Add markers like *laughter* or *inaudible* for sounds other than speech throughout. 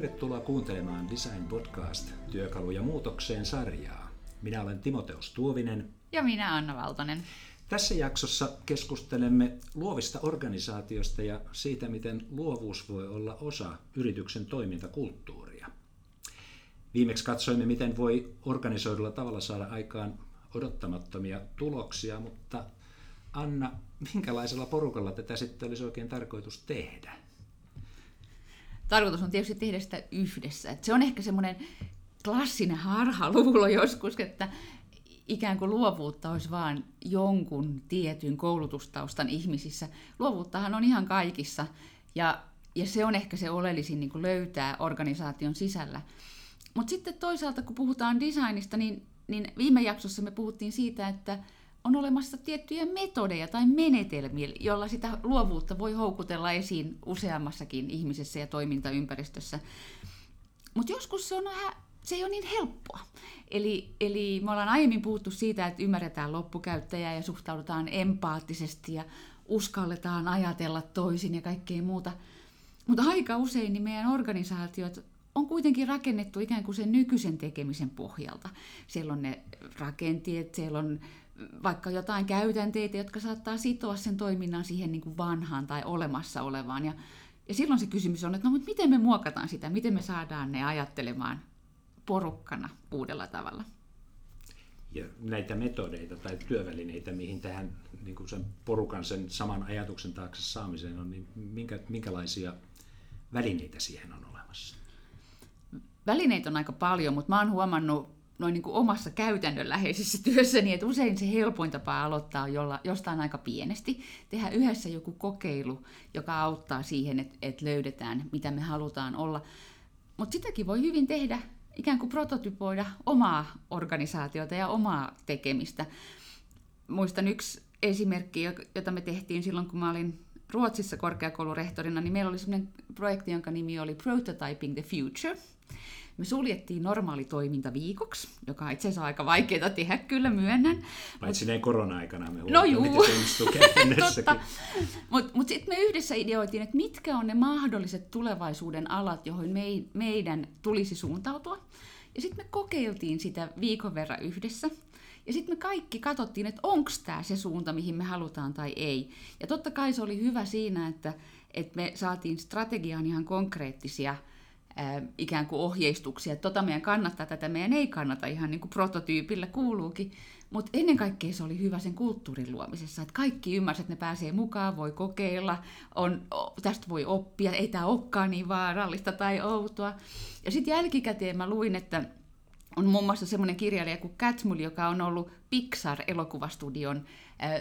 Tervetuloa kuuntelemaan Design Podcast työkaluja muutokseen sarjaa. Minä olen Timoteus Tuovinen. Ja minä Anna Valtonen. Tässä jaksossa keskustelemme luovista organisaatioista ja siitä, miten luovuus voi olla osa yrityksen toimintakulttuuria. Viimeksi katsoimme, miten voi organisoidulla tavalla saada aikaan odottamattomia tuloksia, mutta Anna, minkälaisella porukalla tätä sitten olisi oikein tarkoitus tehdä? Tarkoitus on tietysti tehdä sitä yhdessä. Et se on ehkä semmoinen klassinen harhaluulo joskus, että ikään kuin luovuutta olisi vain jonkun tietyn koulutustaustan ihmisissä. Luovuuttahan on ihan kaikissa, ja, ja se on ehkä se oleellisin niin kuin löytää organisaation sisällä. Mutta sitten toisaalta, kun puhutaan designista, niin, niin viime jaksossa me puhuttiin siitä, että on olemassa tiettyjä metodeja tai menetelmiä, joilla sitä luovuutta voi houkutella esiin useammassakin ihmisessä ja toimintaympäristössä. Mutta joskus se, on vähän, se ei ole niin helppoa. Eli, eli me ollaan aiemmin puhuttu siitä, että ymmärretään loppukäyttäjää ja suhtaudutaan empaattisesti ja uskalletaan ajatella toisin ja kaikkea muuta. Mutta aika usein niin meidän organisaatiot on kuitenkin rakennettu ikään kuin sen nykyisen tekemisen pohjalta. Siellä on ne rakenteet, siellä on vaikka jotain käytänteitä, jotka saattaa sitoa sen toiminnan siihen niin kuin vanhaan tai olemassa olevaan. Ja, ja silloin se kysymys on, että no, mutta miten me muokataan sitä, miten me saadaan ne ajattelemaan porukkana uudella tavalla. Ja näitä metodeita tai työvälineitä, mihin tähän niin kuin sen porukan sen saman ajatuksen taakse saamiseen on, niin minkä, minkälaisia välineitä siihen on olemassa? Välineitä on aika paljon, mutta mä oon huomannut noin niin kuin omassa käytännönläheisessä *laughs* työssäni, että usein se helpoin tapa aloittaa jolla, jostain aika pienesti, tehdä yhdessä joku kokeilu, joka auttaa siihen, että, että löydetään, mitä me halutaan olla. Mutta sitäkin voi hyvin tehdä, ikään kuin prototypoida omaa organisaatiota ja omaa tekemistä. Muistan yksi esimerkki, jota me tehtiin silloin, kun mä olin Ruotsissa korkeakoulurehtorina, niin meillä oli sellainen projekti, jonka nimi oli Prototyping the Future – me suljettiin normaali toiminta viikoksi, joka on itse asiassa aika vaikeaa tehdä, kyllä myönnän. Paitsi näin korona-aikana me No juu. Mutta mut sitten me yhdessä ideoitiin, että mitkä on ne mahdolliset tulevaisuuden alat, joihin me, meidän tulisi suuntautua. Ja sitten me kokeiltiin sitä viikon verran yhdessä. Ja sitten me kaikki katsottiin, että onko tämä se suunta, mihin me halutaan tai ei. Ja totta kai se oli hyvä siinä, että, että me saatiin strategiaan ihan konkreettisia – ikään kuin ohjeistuksia, että tota meidän kannattaa, tätä meidän ei kannata, ihan niin kuin prototyypillä kuuluukin. Mutta ennen kaikkea se oli hyvä sen kulttuurin luomisessa, että kaikki ymmärsivät, että ne pääsee mukaan, voi kokeilla, on, tästä voi oppia, ei tämä olekaan niin vaarallista tai outoa. Ja sitten jälkikäteen mä luin, että on muun muassa semmoinen kirjailija kuin Catmull, joka on ollut Pixar-elokuvastudion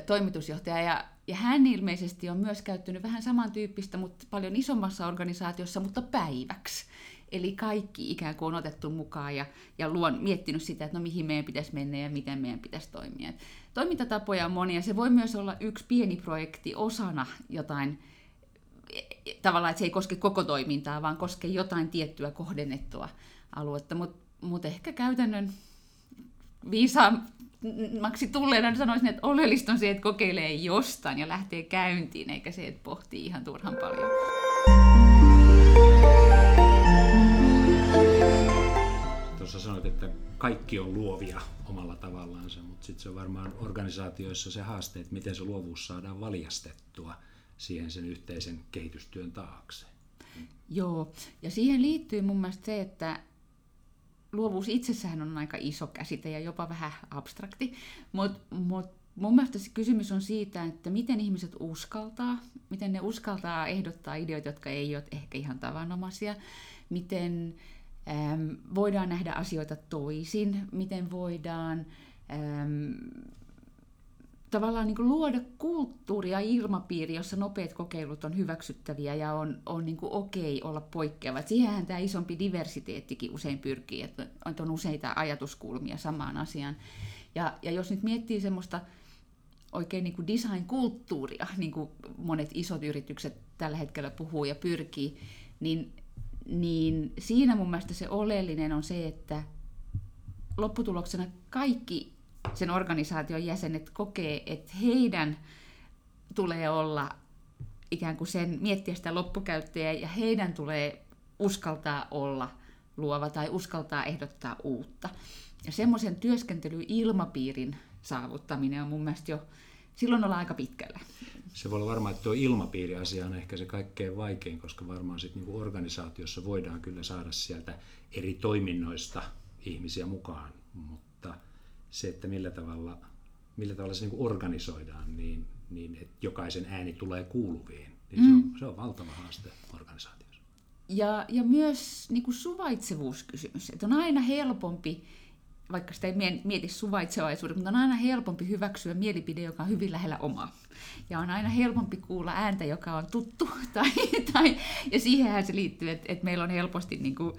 toimitusjohtaja, ja, ja hän ilmeisesti on myös käyttänyt vähän samantyyppistä, mutta paljon isommassa organisaatiossa, mutta päiväksi. Eli kaikki ikään kuin on otettu mukaan ja, ja luon, miettinyt sitä, että no mihin meidän pitäisi mennä ja miten meidän pitäisi toimia. Toimintatapoja on monia. Se voi myös olla yksi pieni projekti osana jotain, e, e, tavallaan, että se ei koske koko toimintaa, vaan koskee jotain tiettyä kohdennettua aluetta. Mutta mut ehkä käytännön viisaammaksi tulleena sanoisin, että oleellista on se, että kokeilee jostain ja lähtee käyntiin, eikä se, että pohtii ihan turhan paljon. Tuossa sanoit, että kaikki on luovia omalla tavallaansa, mutta sitten se on varmaan organisaatioissa se haaste, että miten se luovuus saadaan valjastettua siihen sen yhteisen kehitystyön taakse. Joo, ja siihen liittyy mun mielestä se, että luovuus itsessään on aika iso käsite ja jopa vähän abstrakti, mutta mut mun mielestä se kysymys on siitä, että miten ihmiset uskaltaa, miten ne uskaltaa ehdottaa ideoita, jotka ei ole ehkä ihan tavanomaisia, miten äm, voidaan nähdä asioita toisin, miten voidaan äm, tavallaan niin luoda kulttuuri ja ilmapiiri, jossa nopeat kokeilut on hyväksyttäviä ja on, on niin okei olla poikkeava. Siihenhän tämä isompi diversiteettikin usein pyrkii, että on useita ajatuskulmia samaan asiaan. Ja, ja jos nyt miettii semmoista oikein niin design-kulttuuria, *laughs* niin kuin monet isot yritykset tällä hetkellä puhuu ja pyrkii, niin, niin siinä mun mielestä se oleellinen on se, että lopputuloksena kaikki sen organisaation jäsenet kokee, että heidän tulee olla ikään kuin sen, miettiä sitä loppukäyttäjää ja heidän tulee uskaltaa olla luova tai uskaltaa ehdottaa uutta. Ja semmoisen työskentelyilmapiirin saavuttaminen on mun mielestä jo, silloin ollaan aika pitkällä. Se voi olla varmaan, että tuo ilmapiiriasia on ehkä se kaikkein vaikein, koska varmaan sitten niin organisaatiossa voidaan kyllä saada sieltä eri toiminnoista ihmisiä mukaan, mutta se, että millä tavalla, millä tavalla se niin organisoidaan, niin, niin että jokaisen ääni tulee kuuluviin, niin mm. se, on, se on valtava haaste organisaatiossa. Ja, ja myös niin kuin suvaitsevuuskysymys, että on aina helpompi vaikka sitä ei mieti suvaitsevaisuuden, mutta on aina helpompi hyväksyä mielipide, joka on hyvin lähellä omaa. Ja on aina helpompi kuulla ääntä, joka on tuttu. *laughs* Tai, tai, ja siihenhän se liittyy, että, että meillä on helposti niin kuin,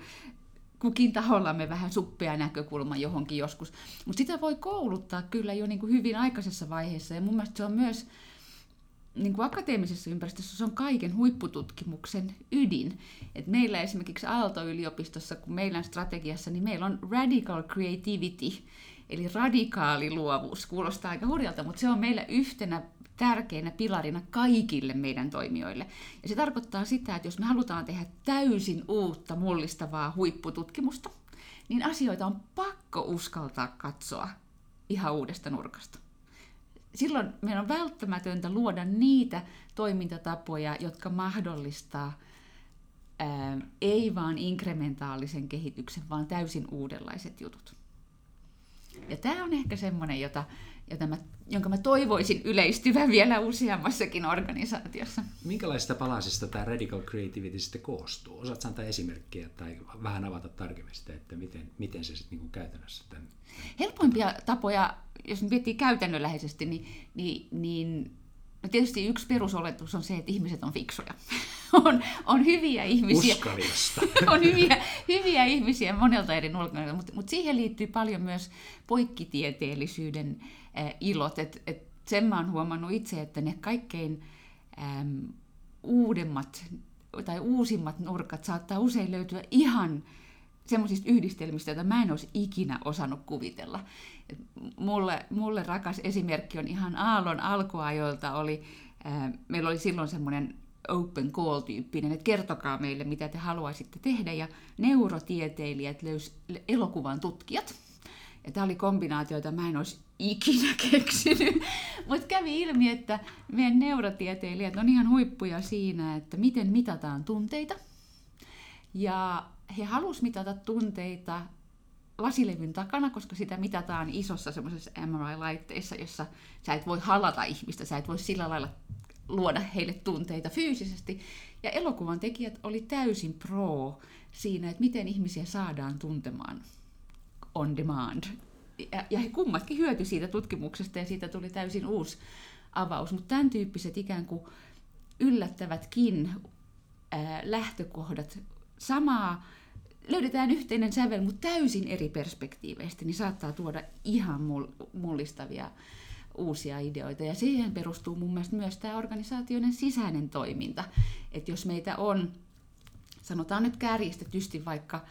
kukin tahollamme vähän suppea näkökulma johonkin joskus. Mutta sitä voi kouluttaa kyllä jo niin kuin hyvin aikaisessa vaiheessa. Ja mun mielestä se on myös niin kuin akateemisessa ympäristössä se on kaiken huippututkimuksen ydin. Et meillä esimerkiksi Aalto-yliopistossa, kun meillä on strategiassa, niin meillä on radical creativity, eli radikaali luovuus. Kuulostaa aika hurjalta, mutta se on meillä yhtenä tärkeänä pilarina kaikille meidän toimijoille. Ja se tarkoittaa sitä, että jos me halutaan tehdä täysin uutta, mullistavaa huippututkimusta, niin asioita on pakko uskaltaa katsoa ihan uudesta nurkasta silloin meidän on välttämätöntä luoda niitä toimintatapoja, jotka mahdollistaa ää, ei vaan inkrementaalisen kehityksen, vaan täysin uudenlaiset jutut. Ja tämä on ehkä semmoinen, jota, jota mä, jonka mä toivoisin yleistyvän vielä useammassakin organisaatiossa. Minkälaisista palasista tämä Radical Creativity sitten koostuu? Osaatko antaa esimerkkiä tai vähän avata tarkemmin sitä, että miten, miten se sitten niin käytännössä tämän... Helpoimpia tapoja jos miettii käytännönläheisesti, niin, niin, niin No tietysti yksi perusoletus on se, että ihmiset on fiksuja. *laughs* on, on hyviä ihmisiä. *laughs* on hyviä, hyviä ihmisiä monelta eri nurkalta, mutta, mutta siihen liittyy paljon myös poikkitieteellisyyden äh, ilot. Et, et sen mä oon huomannut itse, että ne kaikkein ähm, uudemmat tai uusimmat nurkat saattaa usein löytyä ihan semmoisista yhdistelmistä, joita mä en olisi ikinä osannut kuvitella. mulle, mulle rakas esimerkki on ihan Aallon alkuajoilta oli, ää, meillä oli silloin semmoinen open call-tyyppinen, että kertokaa meille, mitä te haluaisitte tehdä, ja neurotieteilijät löysi elokuvan tutkijat. Ja tämä oli kombinaatio, jota mä en olisi ikinä *laughs* keksinyt. Mutta kävi ilmi, että meidän neurotieteilijät on ihan huippuja siinä, että miten mitataan tunteita. Ja he halusivat mitata tunteita lasilevyn takana, koska sitä mitataan isossa semmoisessa MRI-laitteessa, jossa sä et voi halata ihmistä, sä et voi sillä lailla luoda heille tunteita fyysisesti. Ja elokuvan tekijät oli täysin pro siinä, että miten ihmisiä saadaan tuntemaan on demand. Ja, ja he kummatkin hyöty siitä tutkimuksesta ja siitä tuli täysin uusi avaus. Mutta tämän tyyppiset ikään kuin yllättävätkin ää, lähtökohdat samaa löydetään yhteinen sävel, mutta täysin eri perspektiiveistä, niin saattaa tuoda ihan mullistavia uusia ideoita. Ja siihen perustuu mun mielestä myös tämä organisaatioiden sisäinen toiminta. Että jos meitä on, sanotaan nyt kärjistetysti vaikka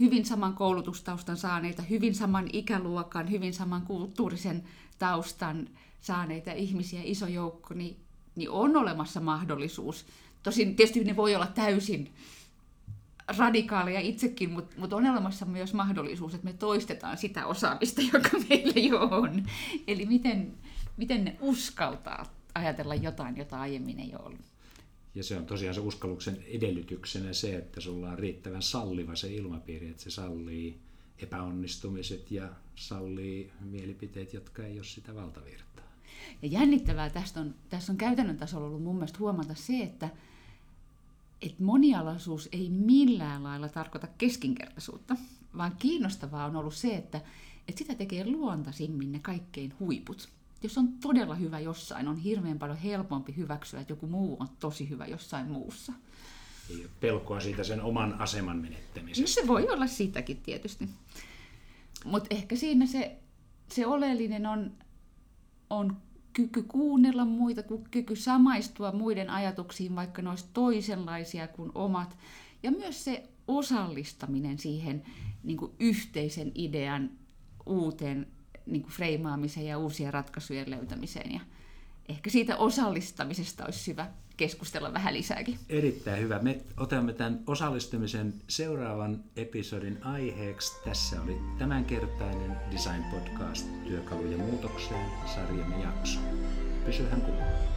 hyvin saman koulutustaustan saaneita, hyvin saman ikäluokan, hyvin saman kulttuurisen taustan saaneita ihmisiä, iso joukko, niin, niin on olemassa mahdollisuus. Tosin tietysti ne voi olla täysin radikaaleja itsekin, mutta mut on olemassa myös mahdollisuus, että me toistetaan sitä osaamista, joka *laughs* meillä jo on. Eli miten, miten ne uskaltaa ajatella jotain, jota aiemmin ei ole ollut. Ja se on tosiaan se uskalluksen edellytyksenä se, että sulla on riittävän salliva se ilmapiiri, että se sallii epäonnistumiset ja sallii mielipiteet, jotka ei ole sitä valtavirtaa. Ja jännittävää tästä on, tässä on käytännön tasolla ollut mun mielestä huomata se, että, että monialaisuus ei millään lailla tarkoita keskinkertaisuutta, vaan kiinnostavaa on ollut se, että, että sitä tekee luontaisimmin ne kaikkein huiput. Jos on todella hyvä jossain, on hirveän paljon helpompi hyväksyä, että joku muu on tosi hyvä jossain muussa. Ei ole pelkoa siitä sen oman aseman menettämisestä. No se voi olla sitäkin tietysti. Mutta ehkä siinä se, se oleellinen on, on kyky kuunnella muita, kyky samaistua muiden ajatuksiin, vaikka ne olisi toisenlaisia kuin omat. Ja myös se osallistaminen siihen niin kuin yhteisen idean uuteen niin kuin freimaamiseen ja uusien ratkaisujen löytämiseen. Ja ehkä siitä osallistamisesta olisi hyvä, keskustella vähän lisääkin. Erittäin hyvä. Me otamme tämän osallistumisen seuraavan episodin aiheeksi. Tässä oli tämänkertainen Design Podcast Työkaluja muutokseen sarjamme jakso. Pysyhän kuulolla.